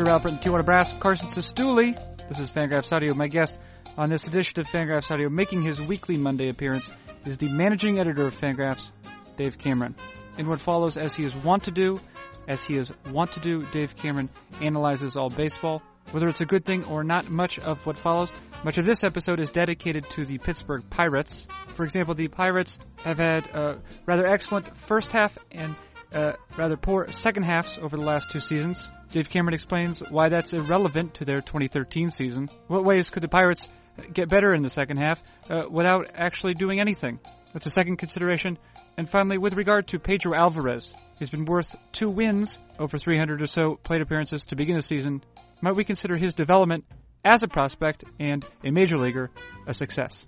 Herb Alpert and Tijuana Brass, Carson Cistulli. This is Fangraphs Audio. My guest on this edition of Fangraphs Audio, making his weekly Monday appearance, is the managing editor of Fangraphs, Dave Cameron. In what follows, as he is wont to do, as he is wont to do, Dave Cameron analyzes all baseball. Whether it's a good thing or not, much of what follows, much of this episode is dedicated to the Pittsburgh Pirates. For example, the Pirates have had a rather excellent first half and uh, rather poor second halves over the last two seasons. Dave Cameron explains why that's irrelevant to their 2013 season. What ways could the Pirates get better in the second half uh, without actually doing anything? That's a second consideration. And finally, with regard to Pedro Alvarez, he's been worth two wins over 300 or so plate appearances to begin the season. Might we consider his development as a prospect and a major leaguer a success?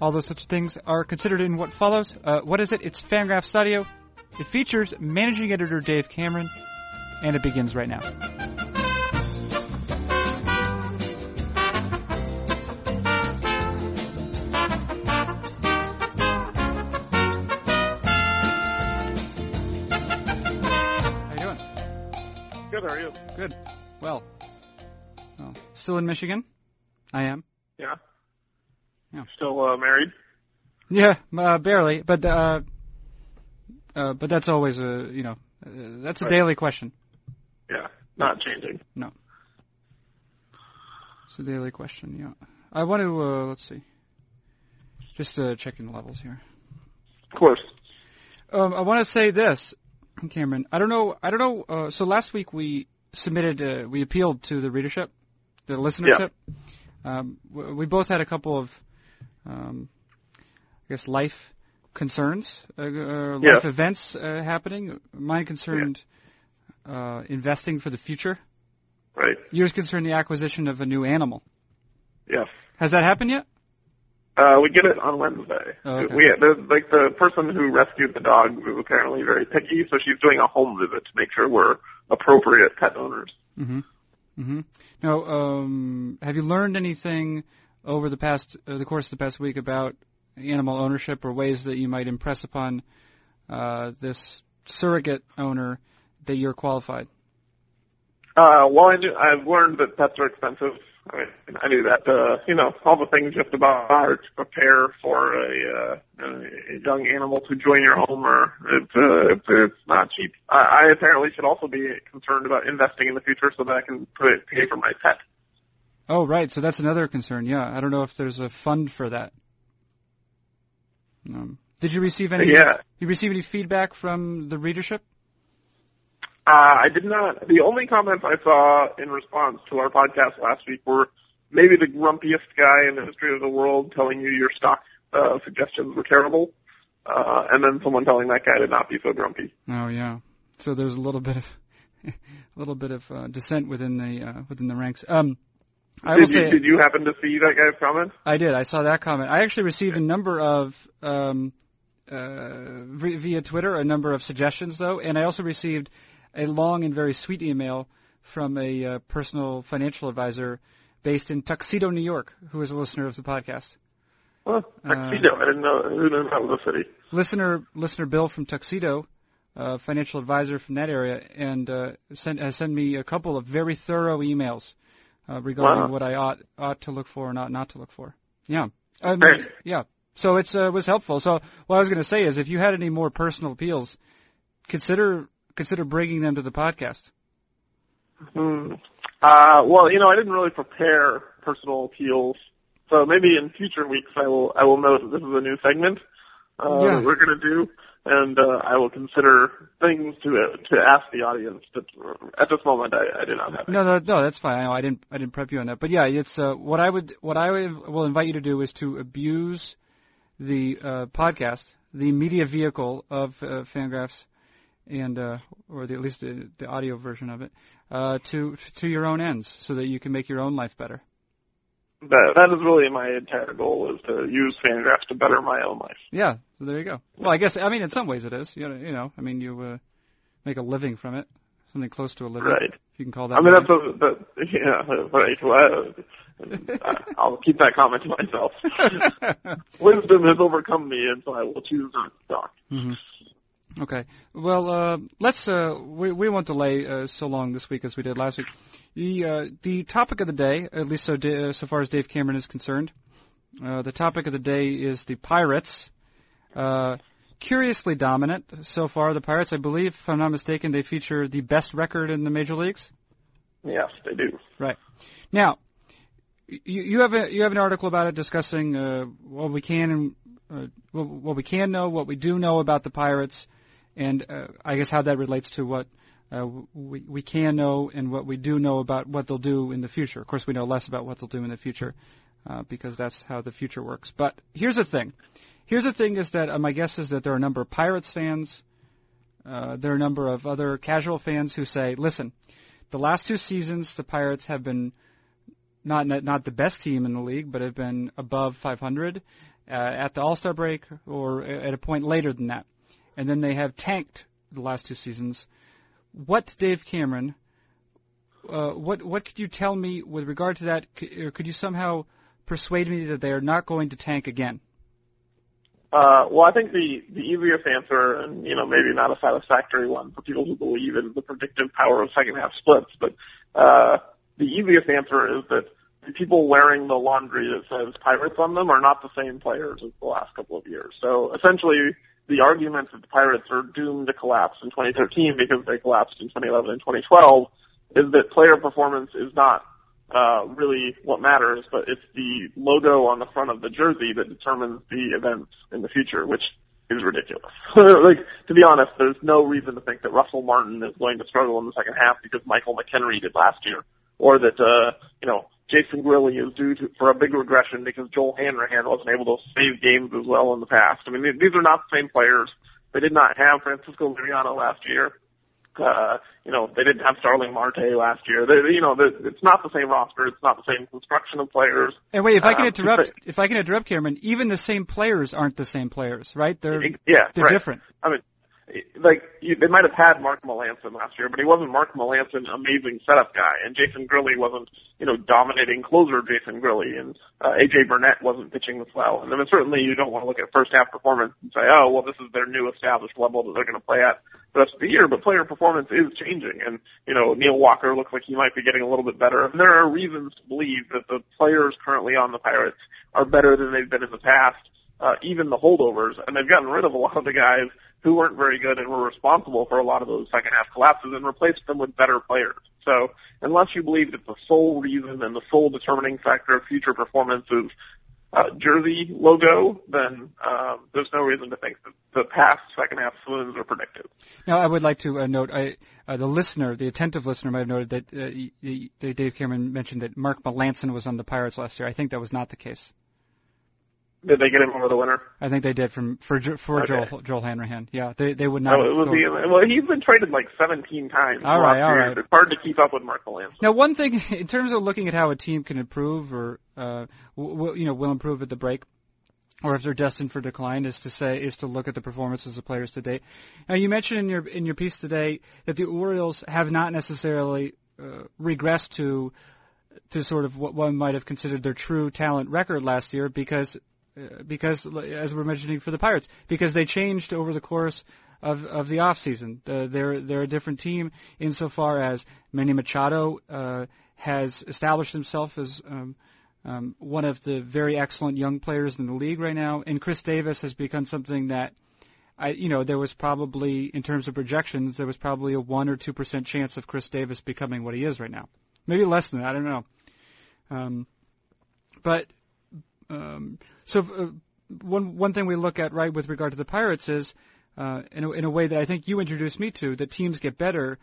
All those such things are considered in what follows. Uh, what is it? It's Fangraphs Audio. It features managing editor Dave Cameron, and it begins right now. How you doing? Good, how are you? Good. Well, still in Michigan. I am. Yeah. Yeah. Still uh, married? Yeah, uh, barely, but uh, uh, but that's always a you know uh, that's a Right. daily question. Yeah. Not changing. No, it's a daily question. Yeah, I want to uh, let's see, just uh, checking the levels here. Of course. Um, I want to say this, Cameron. I don't know. I don't know. Uh, so last week we submitted, uh, we appealed to the readership, the listenership. Um, we both had a couple of, um, I guess, life concerns, uh, uh, Yeah. life events uh, happening. Mine concerned uh, investing for the future. Right. Yours concerned the acquisition of a new animal. Yes. Has that happened yet? Uh, we get it on Wednesday. Oh, okay. We the, like the person who rescued the dog was apparently very picky, so she's doing a home visit to make sure we're appropriate pet owners. Mm-hmm. Mm-hmm. Now, um, have you learned anything over the past, uh, the course of the past week about animal ownership or ways that you might impress upon uh, this surrogate owner that you're qualified? Uh, well, I knew, I've learned that pets are expensive. I mean, I knew that, uh, you know, all the things you have to buy to prepare for a, uh, a young animal to join your home or it's, uh, it's, it's not cheap. I, I apparently should also be concerned about investing in the future so that I can put, pay for my pet. Oh, right. So that's another concern. Yeah, I don't know if there's a fund for that. Um, did you receive any? Yeah. You receive any feedback from the readership? Uh, I did not. The only comments I saw in response to our podcast last week were maybe the grumpiest guy in the history of the world telling you your stock uh, suggestions were terrible, uh, and then someone telling that guy to not be so grumpy. Oh, yeah. So there's a little bit of a little bit of uh, dissent within the uh, within the ranks. Um, I Did you, say did you happen to see that guy's comment? I did. I saw that comment. I actually received a number of um, uh, via Twitter a number of suggestions though, and I also received a long and very sweet email from a uh, personal financial advisor based in Tuxedo, New York, who is a listener of the podcast. Well, Uh, Tuxedo. I didn't know. Who knew that was a city? Listener, listener Bill from Tuxedo, uh, financial advisor from that area, and uh, sent has sent me a couple of very thorough emails uh, regarding Wow. what I ought ought to look for or not not to look for. Yeah, Great. yeah. So it's uh, was helpful. So what I was going to say is, if you had any more personal appeals, consider consider bringing them to the podcast. Hmm. Uh, well, you know, I didn't really prepare personal appeals, so maybe in future weeks I will I will note that this is a new segment uh, Yeah. we're going to do, and uh, I will consider things to to ask the audience. But at this moment, I, I do not have. No, no, no, that's fine. I know I didn't, I didn't prep you on that, but yeah, it's uh, what I would, what I would, will invite you to do is to abuse the uh, podcast, the media vehicle of uh, Fangraphs, and uh, or the, at least the, the audio version of it, uh, to to your own ends, so that you can make your own life better. That that is really my entire goal is to use Fangraphs to better my own life. Yeah, so there you go. Well, I guess I mean in some ways it is. You know, you know I mean you uh, make a living from it, something close to a living, Right. if you can call that. I mean, living. that's a, that, yeah, right. Well, I'll keep that comment to myself. Wisdom has overcome me, and so I will choose not to talk. hmm Okay. Well, uh, let's. Uh, we we won't delay uh, so long this week as we did last week. The uh, the topic of the day, at least so da- so far as Dave Cameron is concerned, uh, the topic of the day is the Pirates. Uh, curiously dominant so far. The Pirates, I believe, if I'm not mistaken, they feature the best record in the major leagues. Yes, they do. Right. Now, you, you have a you have an article about it discussing uh, what we can and uh, what, what we can know, what we do know about the Pirates, and uh, I guess how that relates to what uh, we we can know and what we do know about what they'll do in the future. Of course, we know less about what they'll do in the future uh, because that's how the future works. But here's the thing. Here's the thing: is that uh, my guess is that there are a number of Pirates fans. Uh, there are a number of other casual fans who say, "Listen, the last two seasons, the Pirates have been not not the best team in the league, but have been above 500 uh, at the All Star break or at a point later than that, and then they have tanked the last two seasons. What, Dave Cameron? Uh, what what could you tell me with regard to that? Could, could you somehow persuade me that they are not going to tank again? Uh, well, I think the, the easiest answer, and you know, maybe not a satisfactory one for people who believe in the predictive power of second half splits, but uh, the easiest answer is that the people wearing the laundry that says Pirates on them are not the same players as the last couple of years. So essentially, the argument that the Pirates are doomed to collapse in 2013 because they collapsed in 2011 and 2012 is that player performance is not uh, really what matters, but it's the logo on the front of the jersey that determines the events in the future, which is ridiculous. like, to be honest, there's no reason to think that Russell Martin is going to struggle in the second half because Michael McKenry did last year, or that, uh, you know, Jason Grilli is due to, for a big regression because Joel Hanrahan wasn't able to save games as well in the past. I mean, these are not the same players. They did not have Francisco Liriano last year. Uh, you know, they didn't have Starling Marte last year. They, you know, they, it's not the same roster. It's not the same construction of players. And wait, if I can um, interrupt, if I can interrupt, Cameron, even the same players aren't the same players, right? They're yeah, they're right. different. I mean, like they might have had Mark Melancon last year, but he wasn't Mark Melancon, amazing setup guy, and Jason Grilli wasn't, you know, dominating closer Jason Grilli, and uh, AJ Burnett wasn't pitching as well. And then certainly you don't want to look at first half performance and say, oh, well, this is their new established level that they're going to play at the rest of the year. But player performance is changing, and you know, Neil Walker looks like he might be getting a little bit better. And there are reasons to believe that the players currently on the Pirates are better than they've been in the past. Uh, even the holdovers, and they've gotten rid of a lot of the guys who weren't very good and were responsible for a lot of those second half collapses and replaced them with better players. So unless you believe that the sole reason and the sole determining factor of future performance is uh, jersey logo, then um, there's no reason to think that the past second half swoons are predictive. Now, I would like to uh, note, I, uh, the listener, the attentive listener, might have noted that uh, Dave Cameron mentioned that Mark Melancon was on the Pirates last year. I think that was not the case. Did they get him over the winter? I think they did from for for okay. Joel Joel Hanrahan. Yeah, they they would not. Oh, it he, well, he's been traded like 17 times. All right, all right. It's hard to keep up with Mark. Now, one thing in terms of looking at how a team can improve or uh, w- you know will improve at the break, or if they're destined for decline, is to say is to look at the performances of players to date. Now, you mentioned in your in your piece today that the Orioles have not necessarily uh, regressed to to sort of what one might have considered their true talent record last year because because, as we're mentioning for the Pirates, because they changed over the course of of the off season. Uh, they're they're a different team insofar as Manny Machado uh, has established himself as um, um, one of the very excellent young players in the league right now, and Chris Davis has become something that. I, you know, there was probably, in terms of projections, there was probably a one or two percent chance of Chris Davis becoming what he is right now. Maybe less than that. I don't know. Um, but um, so uh, one one thing we look at right with regard to the Pirates is uh, in a, in a way that I think you introduced me to that teams get better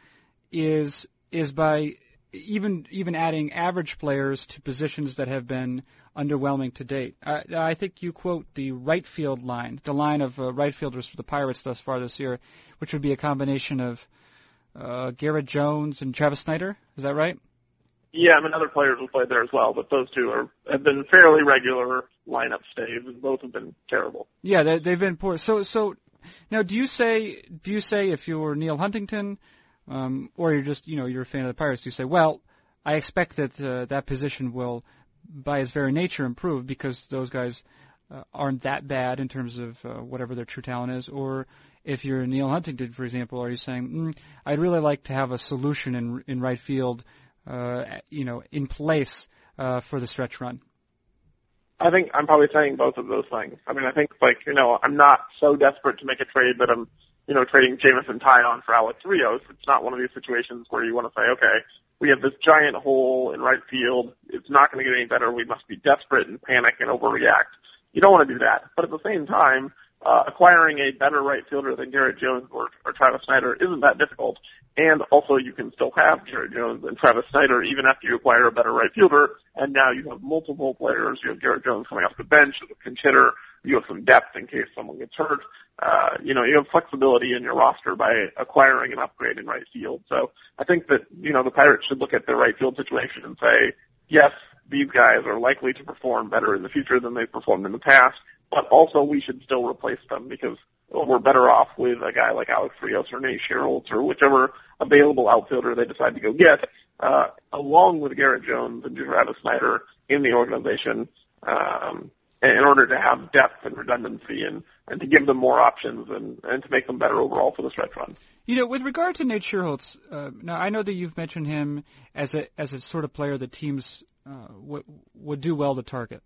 is is by even even adding average players to positions that have been underwhelming to date. I, I think you quote the right field line, the line of uh, right fielders for the Pirates thus far this year, which would be a combination of uh, Garrett Jones and Travis Snider. Is that right? Yeah, I mean other players have played there as well, but those two are have been fairly regular lineup stays, and both have been terrible. Yeah, they, they've been poor. So, so now, do you say do you say if you're Neal Huntington, um, or you're just you know you're a fan of the Pirates, do you say, well, I expect that uh, that position will, by its very nature, improve because those guys uh, aren't that bad in terms of uh, whatever their true talent is, or if you're Neal Huntington, for example, are you saying, mm, I'd really like to have a solution in in right field, you know, in place uh, for the stretch run? I think I'm probably saying both of those things. I mean, I think like you know, I'm not so desperate to make a trade that I'm you know trading Jameson Taillon for Alex Rios. It's not one of these situations where you want to say, okay, we have this giant hole in right field. It's not going to get any better. We must be desperate and panic and overreact. You don't want to do that. But at the same time, uh, acquiring a better right fielder than Garrett Jones or, or Travis Snider isn't that difficult. And also you can still have Garrett Jones and Travis Snider even after you acquire a better right fielder. And now you have multiple players. You have Garrett Jones coming off the bench as a hitter. You have some depth in case someone gets hurt. Uh, you know, you have flexibility in your roster by acquiring an upgrade in right field. So I think that, you know, the Pirates should look at their right field situation and say, yes, these guys are likely to perform better in the future than they've performed in the past, but also we should still replace them because we're better off with a guy like Alex Rios or Nate Schierholtz or whichever available outfielder they decide to go get, uh, along with Garrett Jones and Travis Snider in the organization, um, in order to have depth and redundancy and, and to give them more options and, and to make them better overall for the stretch run. You know, with regard to Nate Schierholtz, uh, now I know that you've mentioned him as a as a sort of player that teams uh, w- would do well to target.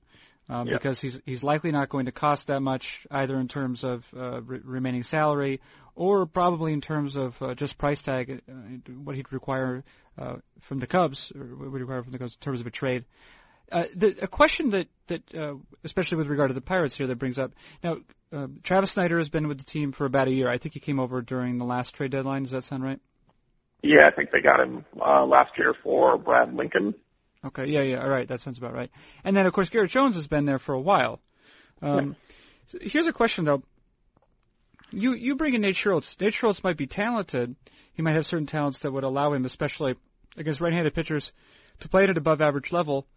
Um, yeah. Because he's he's likely not going to cost that much either in terms of uh, re- remaining salary or probably in terms of uh, just price tag, uh, what he'd require uh, from the Cubs or what would require from the Cubs in terms of a trade. Uh, the, a question that that uh, especially with regard to the Pirates here that brings up now uh, Travis Snider has been with the team for about a year. I think he came over during the last trade deadline. Does that sound right? Yeah, I think they got him uh, last year for Brad Lincoln. Okay, yeah, yeah, all right, that sounds about right. And then of course Garrett Jones has been there for a while. Um, yeah. so here's a question though. You you bring in Nate Schierholtz. Nate Schierholtz might be talented. He might have certain talents that would allow him, especially against right-handed pitchers, to play at an above-average level.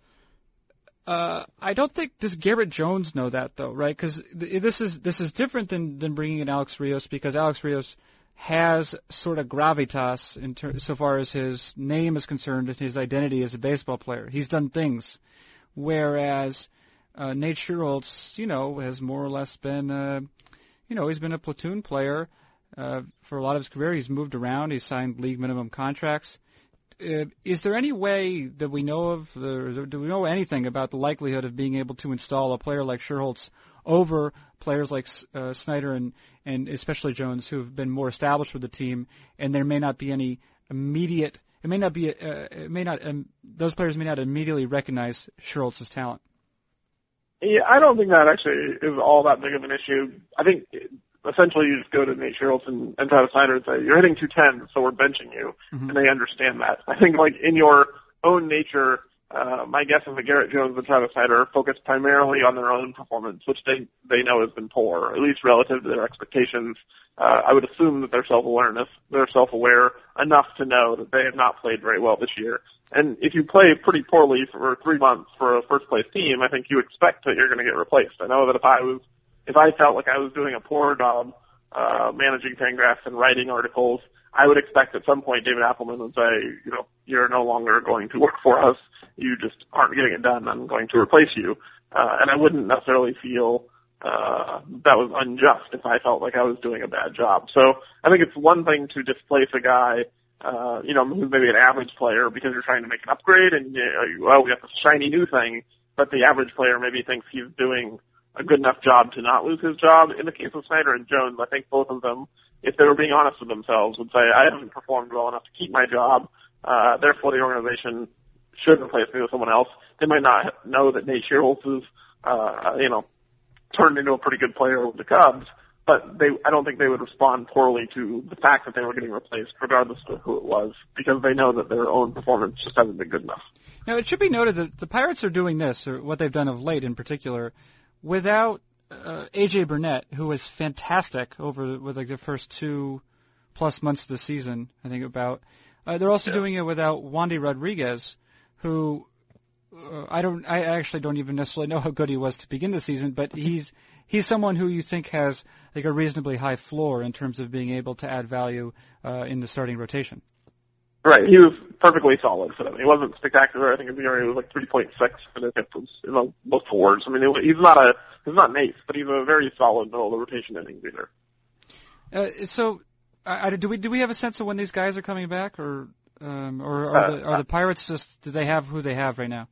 Uh, I don't think does Garrett Jones know that though, right? Because th- this is this is different than than bringing in Alex Rios because Alex Rios has sort of gravitas in ter- so far as his name is concerned and his identity as a baseball player. He's done things, whereas uh, Nate Schierholtz, you know, has more or less been, uh, you know, he's been a platoon player uh, for a lot of his career. He's moved around. He's signed league minimum contracts uh, is there any way that we know of, the, do we know anything about the likelihood of being able to install a player like Schierholtz over players like uh, Snider and, and especially Jones who have been more established with the team, and there may not be any immediate, it may not be, uh, it may not, um, those players may not immediately recognize Schierholtz's talent. Yeah, I don't think that actually is all that big of an issue. I think essentially you just go to Nate Schierholtz and, and Travis Snider and say, you're hitting 210, so we're benching you. Mm-hmm. And they understand that. I think like in your own nature, uh, my guess is that Garrett Jones and Travis Snider focus primarily on their own performance, which they, they know has been poor, at least relative to their expectations. Uh, I would assume that they're self-awareness, they're self-aware enough to know that they have not played very well this year. And if you play pretty poorly for three months for a first place team, I think you expect that you're going to get replaced. I know that if I was if I felt like I was doing a poor job uh, managing Fangraphs and writing articles, I would expect at some point David Appelman would say, you know, you're no longer going to work for us. You just aren't getting it done. I'm going to replace you. Uh, and I wouldn't necessarily feel uh, that was unjust if I felt like I was doing a bad job. So I think it's one thing to displace a guy, uh, you know, who's maybe an average player because you're trying to make an upgrade and, you know, well, we got this shiny new thing, but the average player maybe thinks he's doing a good enough job to not lose his job. In the case of Snider and Jones, I think both of them, if they were being honest with themselves, would say, I haven't performed well enough to keep my job, uh, therefore the organization should replace me with someone else. They might not know that Nate Schierholtz is, uh, you know, turned into a pretty good player with the Cubs, but they, I don't think they would respond poorly to the fact that they were getting replaced, regardless of who it was, because they know that their own performance just hasn't been good enough. Now, it should be noted that the Pirates are doing this, or what they've done of late in particular, without uh, AJ Burnett, who was fantastic over with like the first two plus months of the season, I think about. Uh, they're also yeah. doing it without Wandy Rodriguez, who uh, I don't, I actually don't even necessarily know how good he was to begin the season, but he's he's someone who you think has like a reasonably high floor in terms of being able to add value uh, in the starting rotation. Right, he was perfectly solid for them. He wasn't spectacular. I think in the area he was like 3.6, and it was you know most forwards. I mean, he's not a he's not an ace, but he's a very solid middle of the rotation inning leader. Uh, so, I, do we do we have a sense of when these guys are coming back, or um, or are, uh, the, are the Pirates just do they have who they have right now?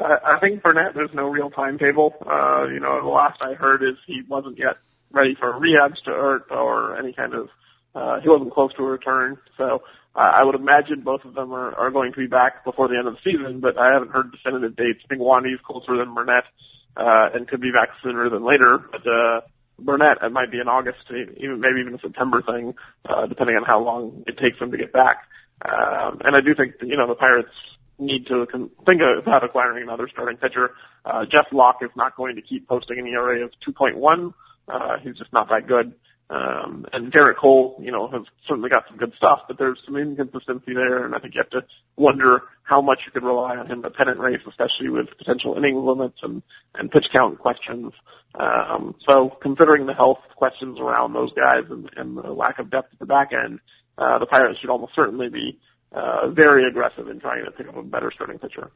I, I think Burnett, there's no real timetable. Uh, you know, the last I heard is he wasn't yet ready for rehab to, or, or any kind of, uh, he wasn't close to a return. So uh, I would imagine both of them are, are going to be back before the end of the season, but I haven't heard definitive dates. I think Wandy's closer than Burnett, uh, and could be back sooner than later, but, uh, Burnett, it might be an August, even maybe even a September thing, uh, depending on how long it takes him to get back. Um, and I do think, you know, the Pirates need to think about acquiring another starting pitcher. Uh, Jeff Locke is not going to keep posting an ERA of 2.1. Uh, he's just not that good. Um, and Gerrit Cole, you know, has certainly got some good stuff, but there's some inconsistency there, and I think you have to wonder how much you could rely on him in the pennant race, especially with potential inning limits and, and pitch count questions. Um, so considering the health questions around those guys and, and the lack of depth at the back end, uh, the Pirates should almost certainly be uh, very aggressive in trying to pick up a better starting pitcher.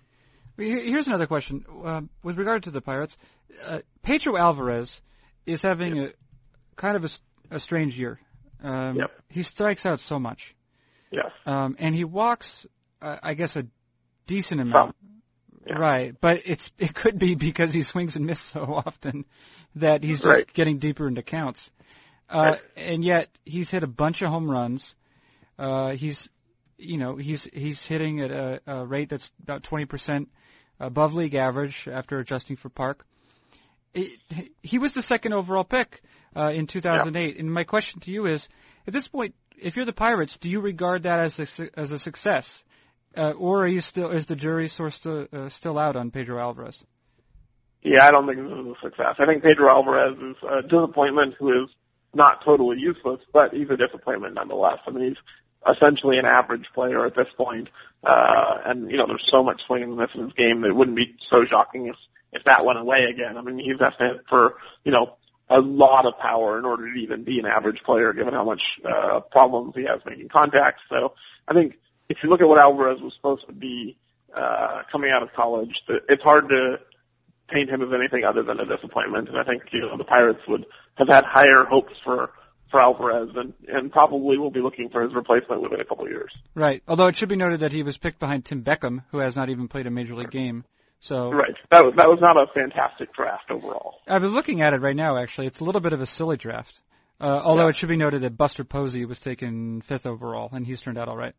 Here's another question. Uh, with regard to the Pirates, uh, Pedro Alvarez is having yep. a kind of a, a strange year. Um, yep. He strikes out so much. Yes. Um, and he walks, uh, I guess, a decent amount. Yeah. Right, but it's it could be because he swings and misses so often that he's just right. getting deeper into counts. Uh, right. And yet he's hit a bunch of home runs. Uh, he's you know, he's he's hitting at a, a rate that's about 20% above league average after adjusting for Park. It, he was the second overall pick uh, in 2008, yeah. and my question to you is: at this point, if you're the Pirates, do you regard that as a, as a success, uh, or are you still is the jury sort still uh, still out on Pedro Alvarez? Yeah, I don't think this is a success. I think Pedro Alvarez is a disappointment who is not totally useless, but he's a disappointment nonetheless. I mean, he's essentially an average player at this point. Uh, and, you know, there's so much swing and miss in his game that it wouldn't be so shocking if, if that went away again. I mean, he's estimated for, you know, a lot of power in order to even be an average player given how much, uh, problems he has making contacts. So I think if you look at what Alvarez was supposed to be, uh, coming out of college, it's hard to paint him as anything other than a disappointment. And I think, you know, the Pirates would have had higher hopes for for Alvarez, and and probably will be looking for his replacement within a couple of years. Right. Although it should be noted that he was picked behind Tim Beckham, who has not even played a major league game. So right, that was that was not a fantastic draft overall. I was looking at it right now. Actually, it's a little bit of a silly draft. Uh, although yeah. it should be noted that Buster Posey was taken fifth overall, and he's turned out all right.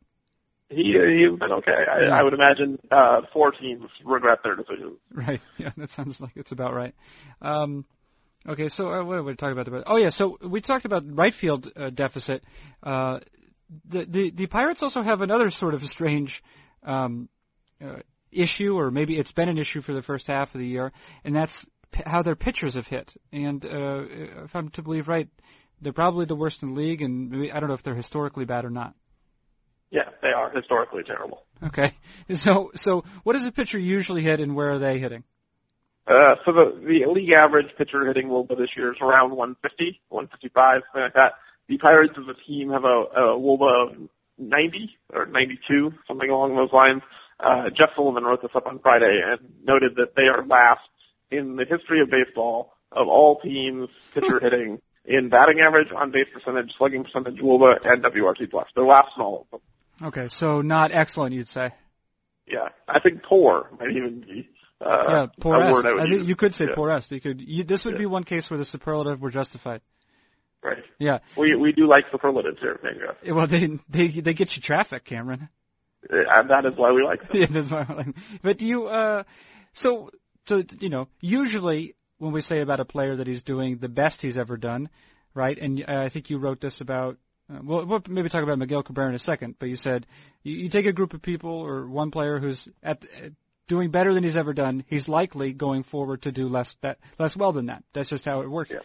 He he's been okay. I, Yeah. I would imagine uh, four teams regret their decision. Right. Yeah, that sounds like it's about right. Um, okay, so uh, what are we talking about? Oh yeah, so we talked about right field uh, deficit. Uh, the, the the Pirates also have another sort of strange um, uh, issue, or maybe it's been an issue for the first half of the year, and that's p- how their pitchers have hit. And uh, if I'm to believe right, they're probably the worst in the league, and maybe, I don't know if they're historically bad or not. Yeah, they are historically terrible. Okay, so so what does a pitcher usually hit, and where are they hitting? Uh, so the, the league average pitcher hitting WOBA this year is around 150, 155, something like that. The Pirates as a team have a, a WOBA of 90 or 92, something along those lines. Uh, Jeff Sullivan wrote this up on Friday and noted that they are last in the history of baseball of all teams pitcher hitting in batting average, on base percentage, slugging percentage, WOBA, and WRC plus. They're last in all of them. Okay, so not excellent, you'd say. Yeah, I think poor might even be uh, yeah, word I would I think you could say Yeah. poorest. You could. You, this would Yeah. be one case where the superlative were justified. Right. Yeah. We we do like superlatives here. Eh, Well, they they they get you traffic, Cameron. Uh, that is why we like them. yeah, that's why. I'm like, but do you uh, so so you know, usually when we say about a player that he's doing the best he's ever done, right? And I think you wrote this about. Uh, well, we'll maybe talk about Miguel Cabrera in a second, but you said you, you take a group of people or one player who's at, at doing better than he's ever done. He's likely going forward to do less that less well than that. That's just how it works. Yeah.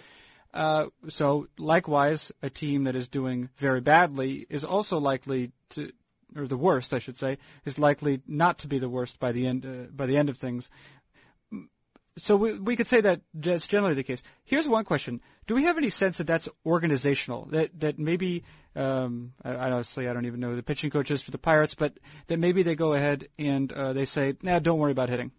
Uh, so likewise, a team that is doing very badly is also likely to, or the worst, I should say, is likely not to be the worst by the end uh, by the end of things. So we we could say that that's generally the case. Here's one question: Do we have any sense that that's organizational? That that maybe um, I, honestly I don't even know who the pitching coach is for the Pirates, but that maybe they go ahead and uh, they say, "Nah, don't worry about hitting."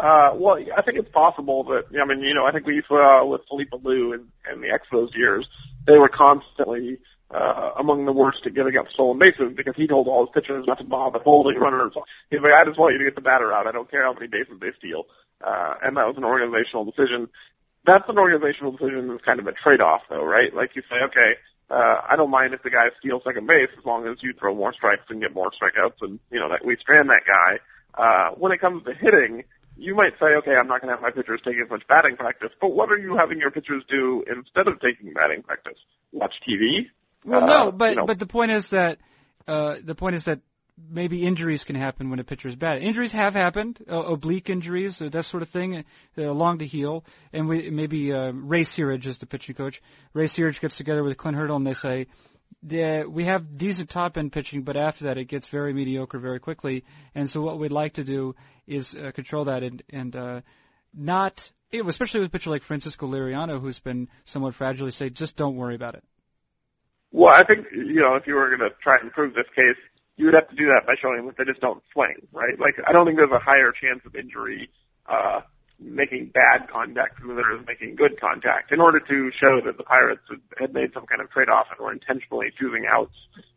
Uh, well, I think it's possible that, I mean, you know, I think we saw with Felipe Alou and, in the Expos years, they were constantly uh, among the worst at giving up stolen bases because he told all his pitchers not to bother holding runners. He's like, I just want you to get the batter out. I don't care how many bases they steal. Uh, and that was an organizational decision. That's an organizational decision that's kind of a trade-off though, right? Like you say, okay, uh, I don't mind if the guy steals second base as long as you throw more strikes and get more strikeouts and, you know, that we strand that guy. Uh, when it comes to hitting, you might say, okay, I'm not going to have my pitchers take as much batting practice, but what are you having your pitchers do instead of taking batting practice? Watch TV? Well, Uh, no, but you know- but the point is that uh, the point is that maybe injuries can happen when a pitcher is bad. Injuries have happened, uh, oblique injuries, uh, that sort of thing, uh, long to heal. And we maybe uh, Ray Searage is the pitching coach. Ray Searage gets together with Clint Hurdle and they say. Yeah, we have decent top end pitching, but after that it gets very mediocre very quickly. And so what we'd like to do is uh, control that and and uh, not, you know, especially with a pitcher like Francisco Liriano, who's been somewhat fragile, say just don't worry about it. Well, I think, you know, if you were going to try and prove this case, you would have to do that by showing that they just don't swing, right? Like, I don't think there's a higher chance of injury, uh, making bad contact than there is making good contact. In order to show that the Pirates had- made some kind of trade-off and were intentionally choosing outs,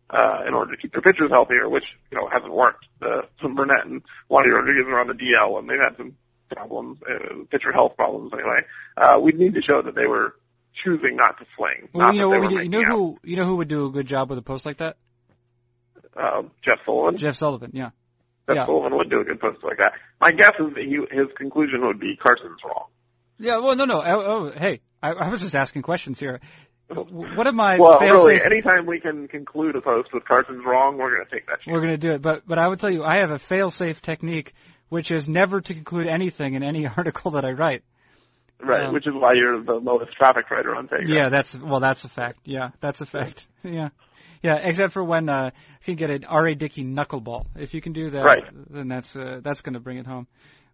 uh, in order to keep their pitchers healthier, which, you know, hasn't worked. Uh, Burnett and Wandy Rodriguez are on the DL and they've had some problems, uh, pitcher health problems anyway. Uh, we need to show that they were choosing not to swing. Well, not you know what we do. You know who you know who would do a good job with a post like that? uh, Jeff Sullivan. Jeff Sullivan. Yeah. Jeff yeah. Sullivan would do a good post like that. My guess is that he, his conclusion would be Carson's wrong. Yeah. Well, no, no. Oh, oh hey, I, I was just asking questions here. What am I? Well, really, safe- anytime we can conclude a post with Carson's wrong, we're going to take that chance. We're going to do it, but but I would tell you, I have a fail-safe technique, which is never to conclude anything in any article that I write. Right, um, which is why you're the lowest traffic writer on Telegram. Yeah, that's well, that's a fact. Yeah, that's a fact. Yeah, yeah. Except for when uh, you can get an R. A. Dickey knuckleball. If you can do that, Right. then that's uh, that's going to bring it home.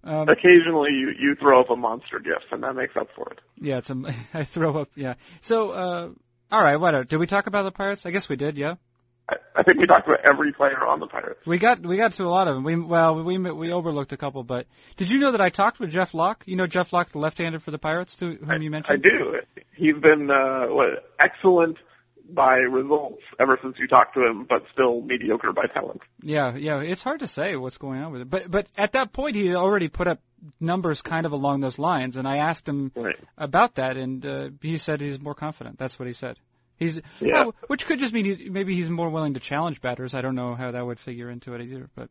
Um, Occasionally, you you throw up a monster gift, and that makes up for it. yeah, it's a, I throw up. Yeah. So, uh, all right. What? Did we talk about the Pirates? I guess we did. Yeah. I, I think we talked about every player on the Pirates. We got we got to a lot of them. We well we we overlooked a couple, but did you know that I talked with Jeff Locke? You know Jeff Locke, the left-hander for the Pirates, to whom I, you mentioned. I do. He's been uh, what, excellent by results ever since you talked to him, but still mediocre by talent. Yeah, yeah. It's hard to say what's going on with it, but but at that point he had already put up numbers kind of along those lines, and I asked him Right. about that, and uh, he said he's more confident. That's what he said. He's Yeah. well, which could just mean he's, maybe he's more willing to challenge batters. I don't know how that would figure into it either, but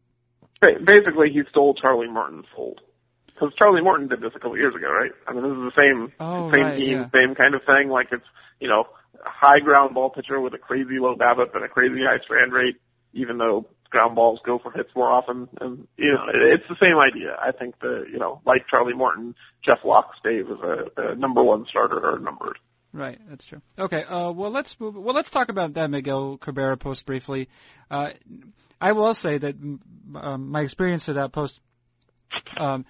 Basically, he stole Charlie Morton's fold. Because Charlie Morton did this a couple years ago, right? I mean, this is the same, Oh, same right, team, yeah. same kind of thing. Like it's, you know, a high ground ball pitcher with a crazy low BABIP and a crazy high strand rate, even though ground balls go for hits more often. And, you know, it, it's the same idea. I think the, you know, like Charlie Morton, Jeff Locke stayed as a, a number one starter or numbered. Right, that's true. Okay, uh, well let's move. Well, let's talk about that Miguel Cabrera post briefly. Uh, I will say that um, my experience of that post, um,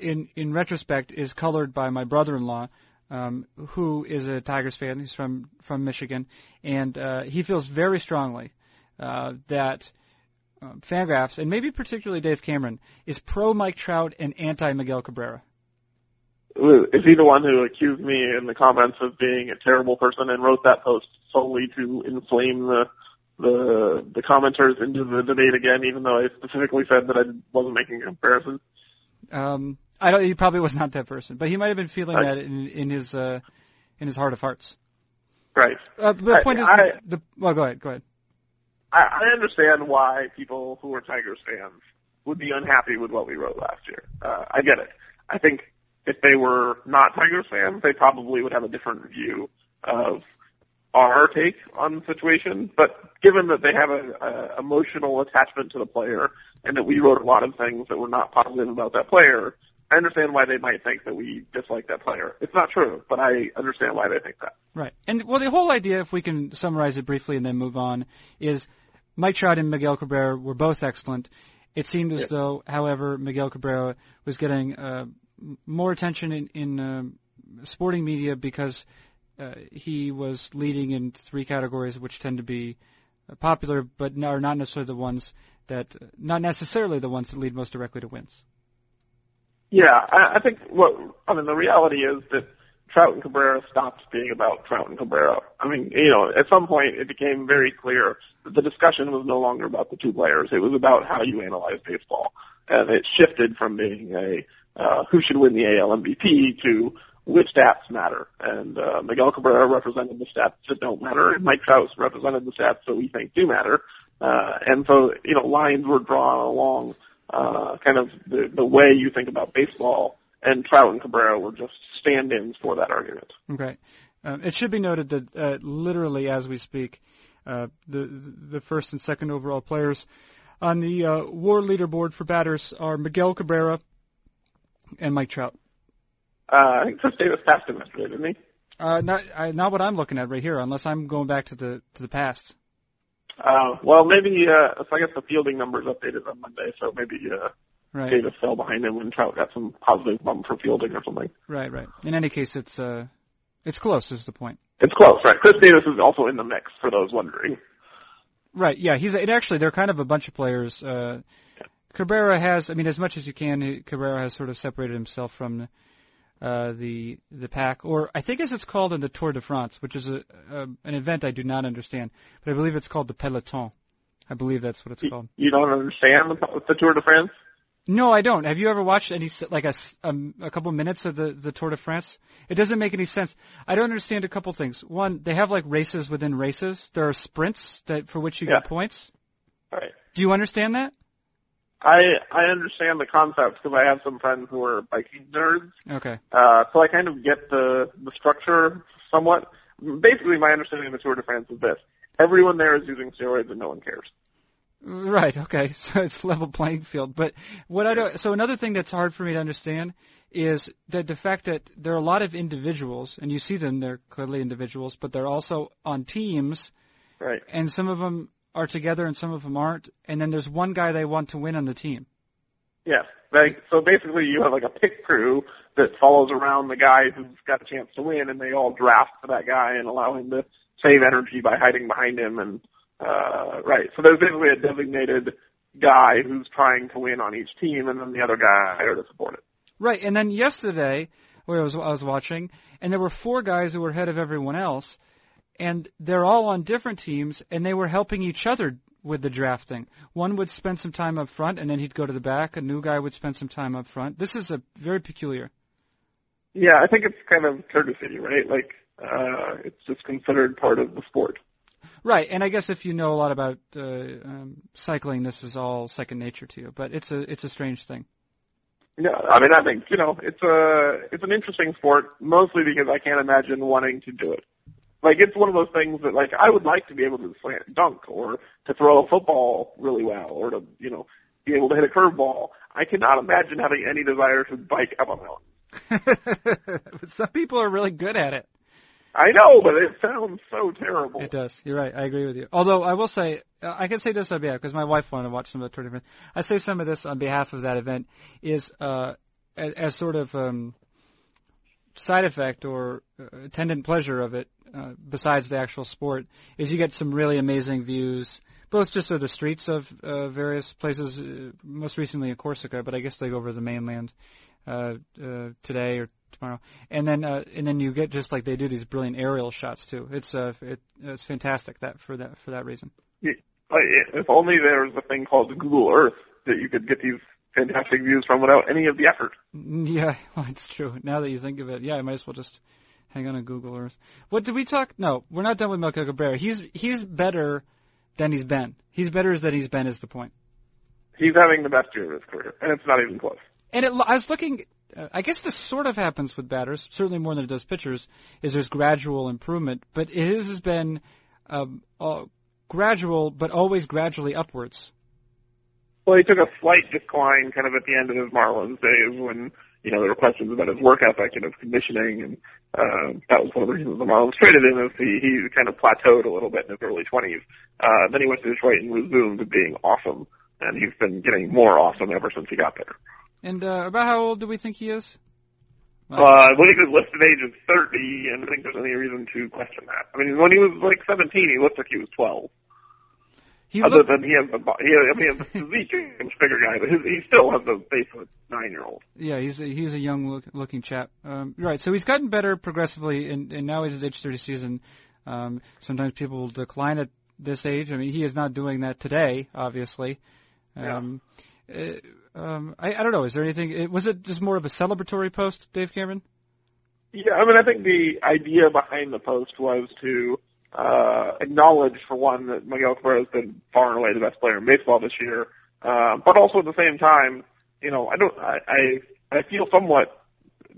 in in retrospect, is colored by my brother-in-law, um, who is a Tigers fan. He's from from Michigan, and uh, he feels very strongly uh, that. Um, Fangraphs and maybe particularly Dave Cameron is pro Mike Trout and anti Miguel Cabrera. Is he the one who accused me in the comments of being a terrible person and wrote that post solely to inflame the the the commenters into the debate again, even though I specifically said that I wasn't making a comparison? Um, I don't. He probably was not that person, but he might have been feeling I- that in, in his uh, in his heart of hearts. Right. Uh, the I- point is, I- the, well, go ahead, go ahead. I, I understand why people who are Tigers fans would be unhappy with what we wrote last year. Uh, I get it. I think if they were not Tigers fans, they probably would have a different view of our take on the situation. But given that they have a, a emotional attachment to the player and that we wrote a lot of things that were not positive about that player, I understand why they might think that we dislike that player. It's not true, but I understand why they think that. Right, and well, the whole idea, if we can summarize it briefly and then move on, is Mike Trout and Miguel Cabrera were both excellent. It seemed as Yeah. though, however, Miguel Cabrera was getting uh, more attention in, in um sporting media because uh, he was leading in three categories, which tend to be uh, popular, but are not necessarily the ones that, not necessarily the ones that lead most directly to wins. Yeah, I, I think what I mean the reality is that Trout and Cabrera stopped being about Trout and Cabrera. I mean, you know, at some point it became very clear that the discussion was no longer about the two players. It was about how you analyze baseball. And it shifted from being a uh, who should win the AL MVP to which stats matter. And uh, Miguel Cabrera represented the stats that don't matter, and Mike Trout represented the stats that we think do matter. Uh, and so, you know, lines were drawn along uh, kind of the, the way you think about baseball and Trout and Cabrera were just stand-ins for that argument. Okay. Um, it should be noted that uh, literally as we speak, uh, the the first and second overall players on the uh, WAR leaderboard for batters are Miguel Cabrera and Mike Trout. Uh, I think Chris Davis passed him yesterday, didn't he? Uh, not I, not what I'm looking at right here, unless I'm going back to the to the past. Uh, well, maybe uh, so I guess the fielding numbers updated on Monday, so maybe uh, Right. Davis fell behind him when Trout got some positive bump for fielding or something. Right, right. In any case, it's uh, it's close. Is the point? It's close, right? Chris Davis is also in the mix for those wondering. Right. Yeah. He's it actually. They're kind of a bunch of players. Uh, Cabrera has. I mean, as much as you can, he- Cabrera has sort of separated himself from uh, the the pack, or I think as it's called in the Tour de France, which is a, a an event I do not understand, but I believe it's called the Peloton. I believe that's what it's called. you don't understand the, the Tour de France? No, I don't. Have you ever watched any like a, um, a couple minutes of the the Tour de France? It doesn't make any sense. I don't understand a couple things. One, they have like races within races. There are sprints that for which you get points. Right. Do you understand that? I I understand the concept because I have some friends who are biking nerds, Okay. uh, so I kind of get the the structure somewhat. Basically, my understanding of the Tour de France is this: everyone there is using steroids and no one cares. Right. Okay. So it's level playing field. But what I don't. So another thing that's hard for me to understand is that the fact that there are a lot of individuals, and you see them, they're clearly individuals, but they're also on teams, Right. and some of them are together and some of them aren't. And then there's one guy they want to win on the team. Yeah. Like, so basically you have like a pick crew that follows around the guy who's got a chance to win and they all draft for that guy and allow him to save energy by hiding behind him and, uh, right. So there's basically a designated guy who's trying to win on each team and then the other guy are to support it. Right. And then yesterday, where I was, I was watching, and there were four guys who were ahead of everyone else, and they're all on different teams, and they were helping each other with the drafting. One would spend some time up front, and then he'd go to the back. A new guy would spend some time up front. This is a very peculiar. Yeah, I think it's kind of courtesy, right? Like, uh, it's just considered part of the sport. Right, and I guess if you know a lot about uh, um, cycling, this is all second nature to you. But it's a it's a strange thing. Yeah, I mean, I think you know it's a it's an interesting sport, mostly because I can't imagine wanting to do it. Like it's one of those things that like I would like to be able to slant dunk or to throw a football really well or to you know be able to hit a curveball. I cannot imagine having any desire to bike up a mountain. but some people are really good at it. I know, but it sounds so terrible. It does. You're right. I agree with you. Although I will say, I can say this on behalf because my wife wanted to watch some of the Tour de France. I say some of this on behalf of that event is uh, as, as sort of um, side effect or uh, attendant pleasure of it, uh, besides the actual sport, is you get some really amazing views, both just of the streets of uh, various places. Uh, most recently in Corsica, but I guess they go over the mainland uh, uh, today or tomorrow, and then uh, and then you get just like they do these brilliant aerial shots too. It's uh, it, it's fantastic that for that for that reason. If only there was a thing called Google Earth that you could get these fantastic views from without any of the effort. Yeah, well, it's true. Now that you think of it, yeah, I might as well just hang on to Google Earth. What did we talk? No, we're not done with Miguel Cabrera. He's he's better than he's been. He's better than he's been is the point. He's having the best year of his career, and it's not even close. And it, I was looking. Uh, I guess this sort of happens with batters, certainly more than it does pitchers. Is there's gradual improvement, but his has been um, uh, gradual, but always gradually upwards. Well, he took a slight decline kind of at the end of his Marlins days when, you know, there were questions about his work ethic and his conditioning, and uh, that was one of the reasons the Marlins traded him, is he, he kind of plateaued a little bit in his early 20s. Uh, then he went to Detroit and resumed being awesome, and he's been getting more awesome ever since he got there. And uh, about how old do we think he is? Uh, I believe his listed age is 30, and I think there's any reason to question that. I mean, when he was like 17, he looked like he was 12. He Other looked, than he has the, he has, I mean, he's a much bigger guy, but he still has the face of a nine-year-old. yeah, he's a, he's a young look, looking chap. Um, right. So he's gotten better progressively, and, and now he's his age 30 season. Um, sometimes people will decline at this age. I mean, he is not doing that today, obviously. Um, uh, um, I, I don't know. Is there anything? it- Was it just more of a celebratory post, Dave Cameron? Yeah, I mean, I think the idea behind the post was to uh, acknowledge, for one, that Miguel Cabrera has been far and away the best player in baseball this year, uh, but also at the same time, you know, I don't, I, I, I feel somewhat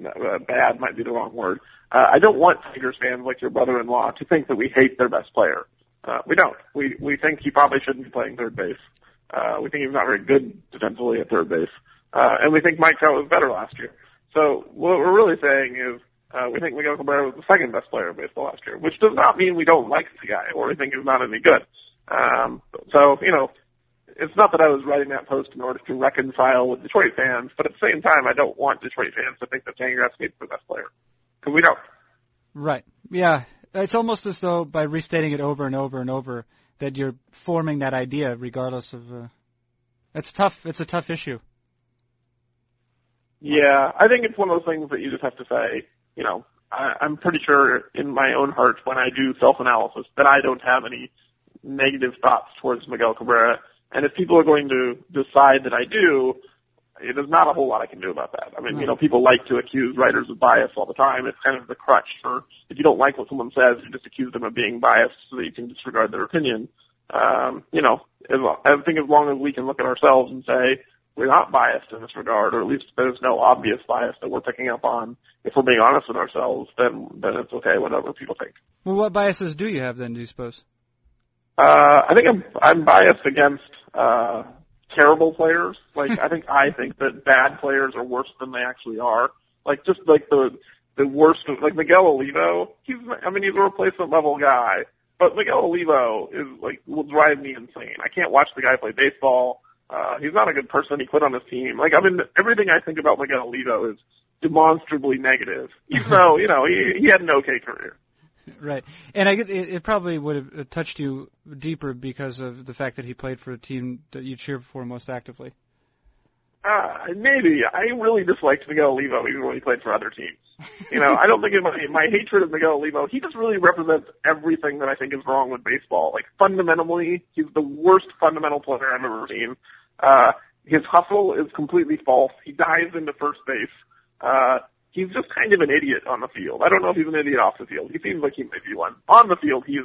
uh, bad might be the wrong word. Uh, I don't want Tigers fans like your brother-in-law to think that we hate their best player. Uh, we don't. We we think he probably shouldn't be playing third base. Uh, we think he's not very good defensively at third base, uh, and we think Mike Trout was better last year. So what we're really saying is uh, we think Miguel Cabrera was the second best player in baseball last year, which does not mean we don't like the guy or we think he's not any good. Um, so you know, it's not that I was writing that post in order to reconcile with Detroit fans, but at the same time, I don't want Detroit fans to think that Fangraphs is the best player because we don't. Right. Yeah. It's almost as though by restating it over and over and over that you're forming that idea, regardless of. Uh, it's tough. It's a tough issue. Yeah, I think it's one of those things that you just have to say, you know, I, I'm pretty sure in my own heart when I do self-analysis that I don't have any negative thoughts towards Miguel Cabrera. And if people are going to decide that I do, there's not a whole lot I can do about that. I mean, you know, people like to accuse writers of bias all the time. It's kind of the crutch for if you don't like what someone says, you just accuse them of being biased so that you can disregard their opinion. Um, you know, as, I think as long as we can look at ourselves and say we're not biased in this regard, or at least there's no obvious bias that we're picking up on, if we're being honest with ourselves, then then it's okay, whatever people think. Well, what biases do you have then? Do you suppose? Uh, I think I'm I'm biased against uh, terrible players. Like I think I think that bad players are worse than they actually are. Like just like the the worst. Like Miguel Olivo, he's I mean he's a replacement level guy, but Miguel Olivo is like will drive me insane. I can't watch the guy play baseball. Uh, he's not a good person. He quit on his team. Like I mean everything I think about Miguel Olivo is demonstrably negative. Even though you know he he had an okay career. Right. And I get it, it probably would have uh, touched you deeper because of the fact that he played for a team that you cheer for most actively. Uh, maybe. I really disliked Miguel Olivo even when he played for other teams. You know, I don't think in my, my hatred of Miguel Olivo, he just really represents everything that I think is wrong with baseball. Like, fundamentally, he's the worst fundamental player I've ever seen. Uh, his hustle is completely false. He dives into first base. Uh, he's just kind of an idiot on the field. I don't know if he's an idiot off the field. He seems like he might be one. On the field, he's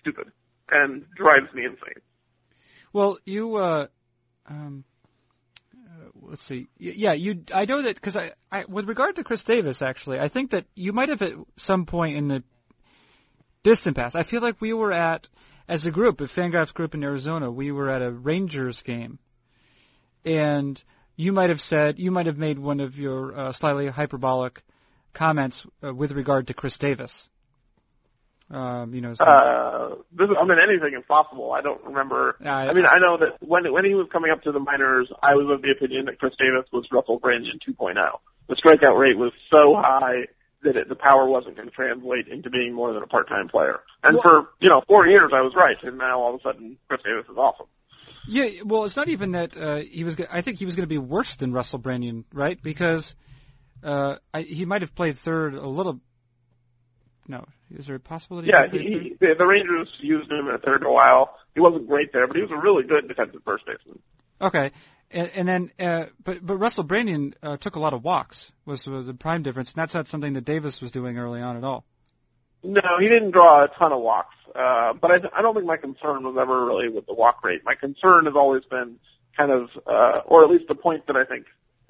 stupid and drives me insane. Well, you, uh, um, uh, let's see. Yeah, you. I know that because I, I, with regard to Chris Davis, actually, I think that you might have at some point in the distant past. I feel like we were at, as a group, a Fangraphs group in Arizona, we were at a Rangers game, and you might have said, you might have made one of your uh, slightly hyperbolic comments uh, with regard to Chris Davis. Um, you know, so- Uh, this, I mean, anything is possible. I don't remember. I- I mean, I know that when when he was coming up to the minors, I was of the opinion that Chris Davis was Russell Branyan 2.0. The strikeout rate was so high that it, the power wasn't going to translate into being more than a part-time player. And Well- for you know four years, I was right, and now all of a sudden, Chris Davis is awesome. Yeah, well, it's not even that uh, he was. go- I think he was going to be worse than Russell Branyan, right? Because uh, I, he might have played third a little. No, is there a possibility? Yeah, he he, he, the, the Rangers used him at third a while. He wasn't great there, but he was a really good defensive first baseman. Okay, and, and then, uh, but but Russell Branyan uh, took a lot of walks. Was uh, the prime difference, and that's not something that Davis was doing early on at all. No, he didn't draw a ton of walks. Uh, but I, I don't think my concern was ever really with the walk rate. My concern has always been kind of, uh, or at least the point that I think,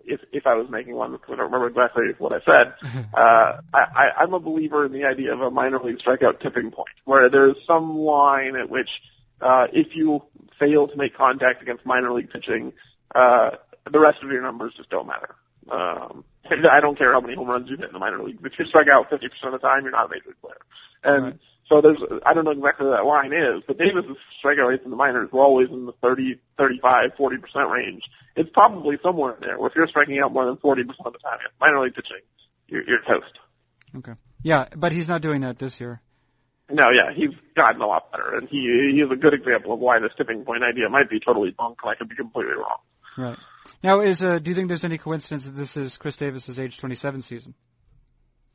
if if I was making one, because I don't remember exactly what I said, uh, I, I, I'm a believer in the idea of a minor league strikeout tipping point, where there's some line at which, uh, if you fail to make contact against minor league pitching, uh, the rest of your numbers just don't matter. Um, I don't care how many home runs you hit in the minor leagues. If you strike out 50% of the time, you're not a major league player. And Right. so there's, I don't know exactly what that line is, but Davis's strikeout rates in the minors were always in the 30, 35, 40% range. It's probably somewhere in there where if you're striking out more than 40% of the time, minor league pitching, you're, you're toast. Okay. Yeah, but he's not doing that this year. No, yeah, he's gotten a lot better, and he he is a good example of why this tipping point idea might be totally bunk, and I could be completely wrong. Right. Now, is uh, do you think there's any coincidence that this is Chris Davis's age 27 season?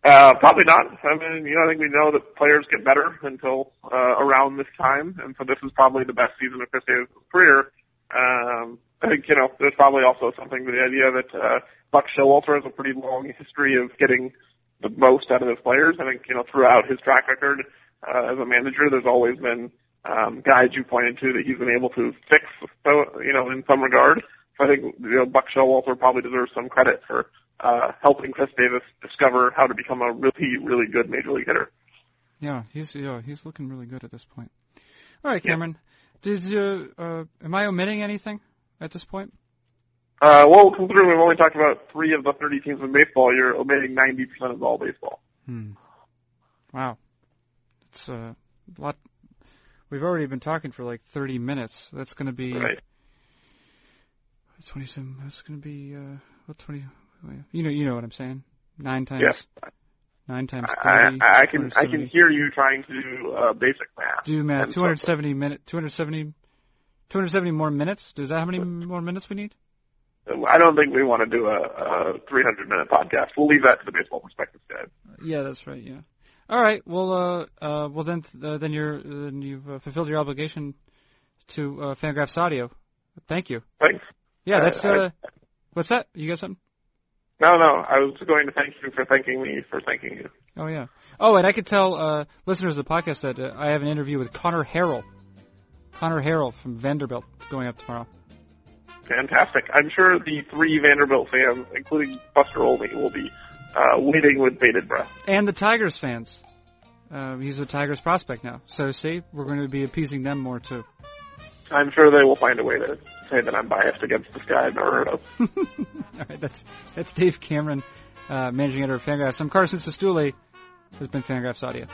Uh, probably not. I mean, you know, I think we know that players get better until uh, around this time, and so this is probably the best season of Chris Davis' career. Um, I think you know, there's probably also something to the idea that uh, Buck Showalter has a pretty long history of getting the most out of his players. I think you know, throughout his track record uh, as a manager, there's always been um, guys you pointed to that he's been able to fix, you know, in some regard. So I think you know, Buck Showalter probably deserves some credit for uh, helping Chris Davis discover how to become a really, really good major league hitter. Yeah, he's yeah he's looking really good at this point. All right, Cameron, yeah. did you uh, am I omitting anything at this point? Uh, well, considering we've only talked about three of the 30 teams in baseball, you're omitting 90% of all baseball. Hmm. Wow. It's uh, a lot. We've already been talking for like 30 minutes. That's going to be. Right. 27. That's going to be, uh, what, 20. You know, you know what I'm saying. Nine times. Yes. Nine times 30. I, I can, I can hear you trying to do, uh, basic math. Do math. 270 minutes, 270, 270 more minutes? Does that how many more minutes we need? I don't think we want to do a, a 300 minute podcast. We'll leave that to the Baseball Prospectus guys. Yeah, that's right. Yeah. All right. Well, uh, uh, well then, uh, then you're, then you've uh, fulfilled your obligation to uh, Fangraphs Audio. Thank you. Thanks. Yeah, that's. Uh, what's that? You got something? No, no. I was going to thank you for thanking me for thanking you. Oh yeah. Oh, and I could tell uh, listeners of the podcast that uh, I have an interview with Conner Harrell. Conner Harrell from Vanderbilt going up tomorrow. Fantastic. I'm sure the three Vanderbilt fans, including Buster Olney, will be uh, waiting with bated breath. And the Tigers fans. Uh, he's a Tigers prospect now. So see, we're going to be appeasing them more too. I'm sure they will find a way to say that I'm biased against this guy I've never heard of. All right, that's that's Dave Cameron, uh, managing editor of Fangraphs. I'm Carson Cistulli. This has been Fangraphs Audio.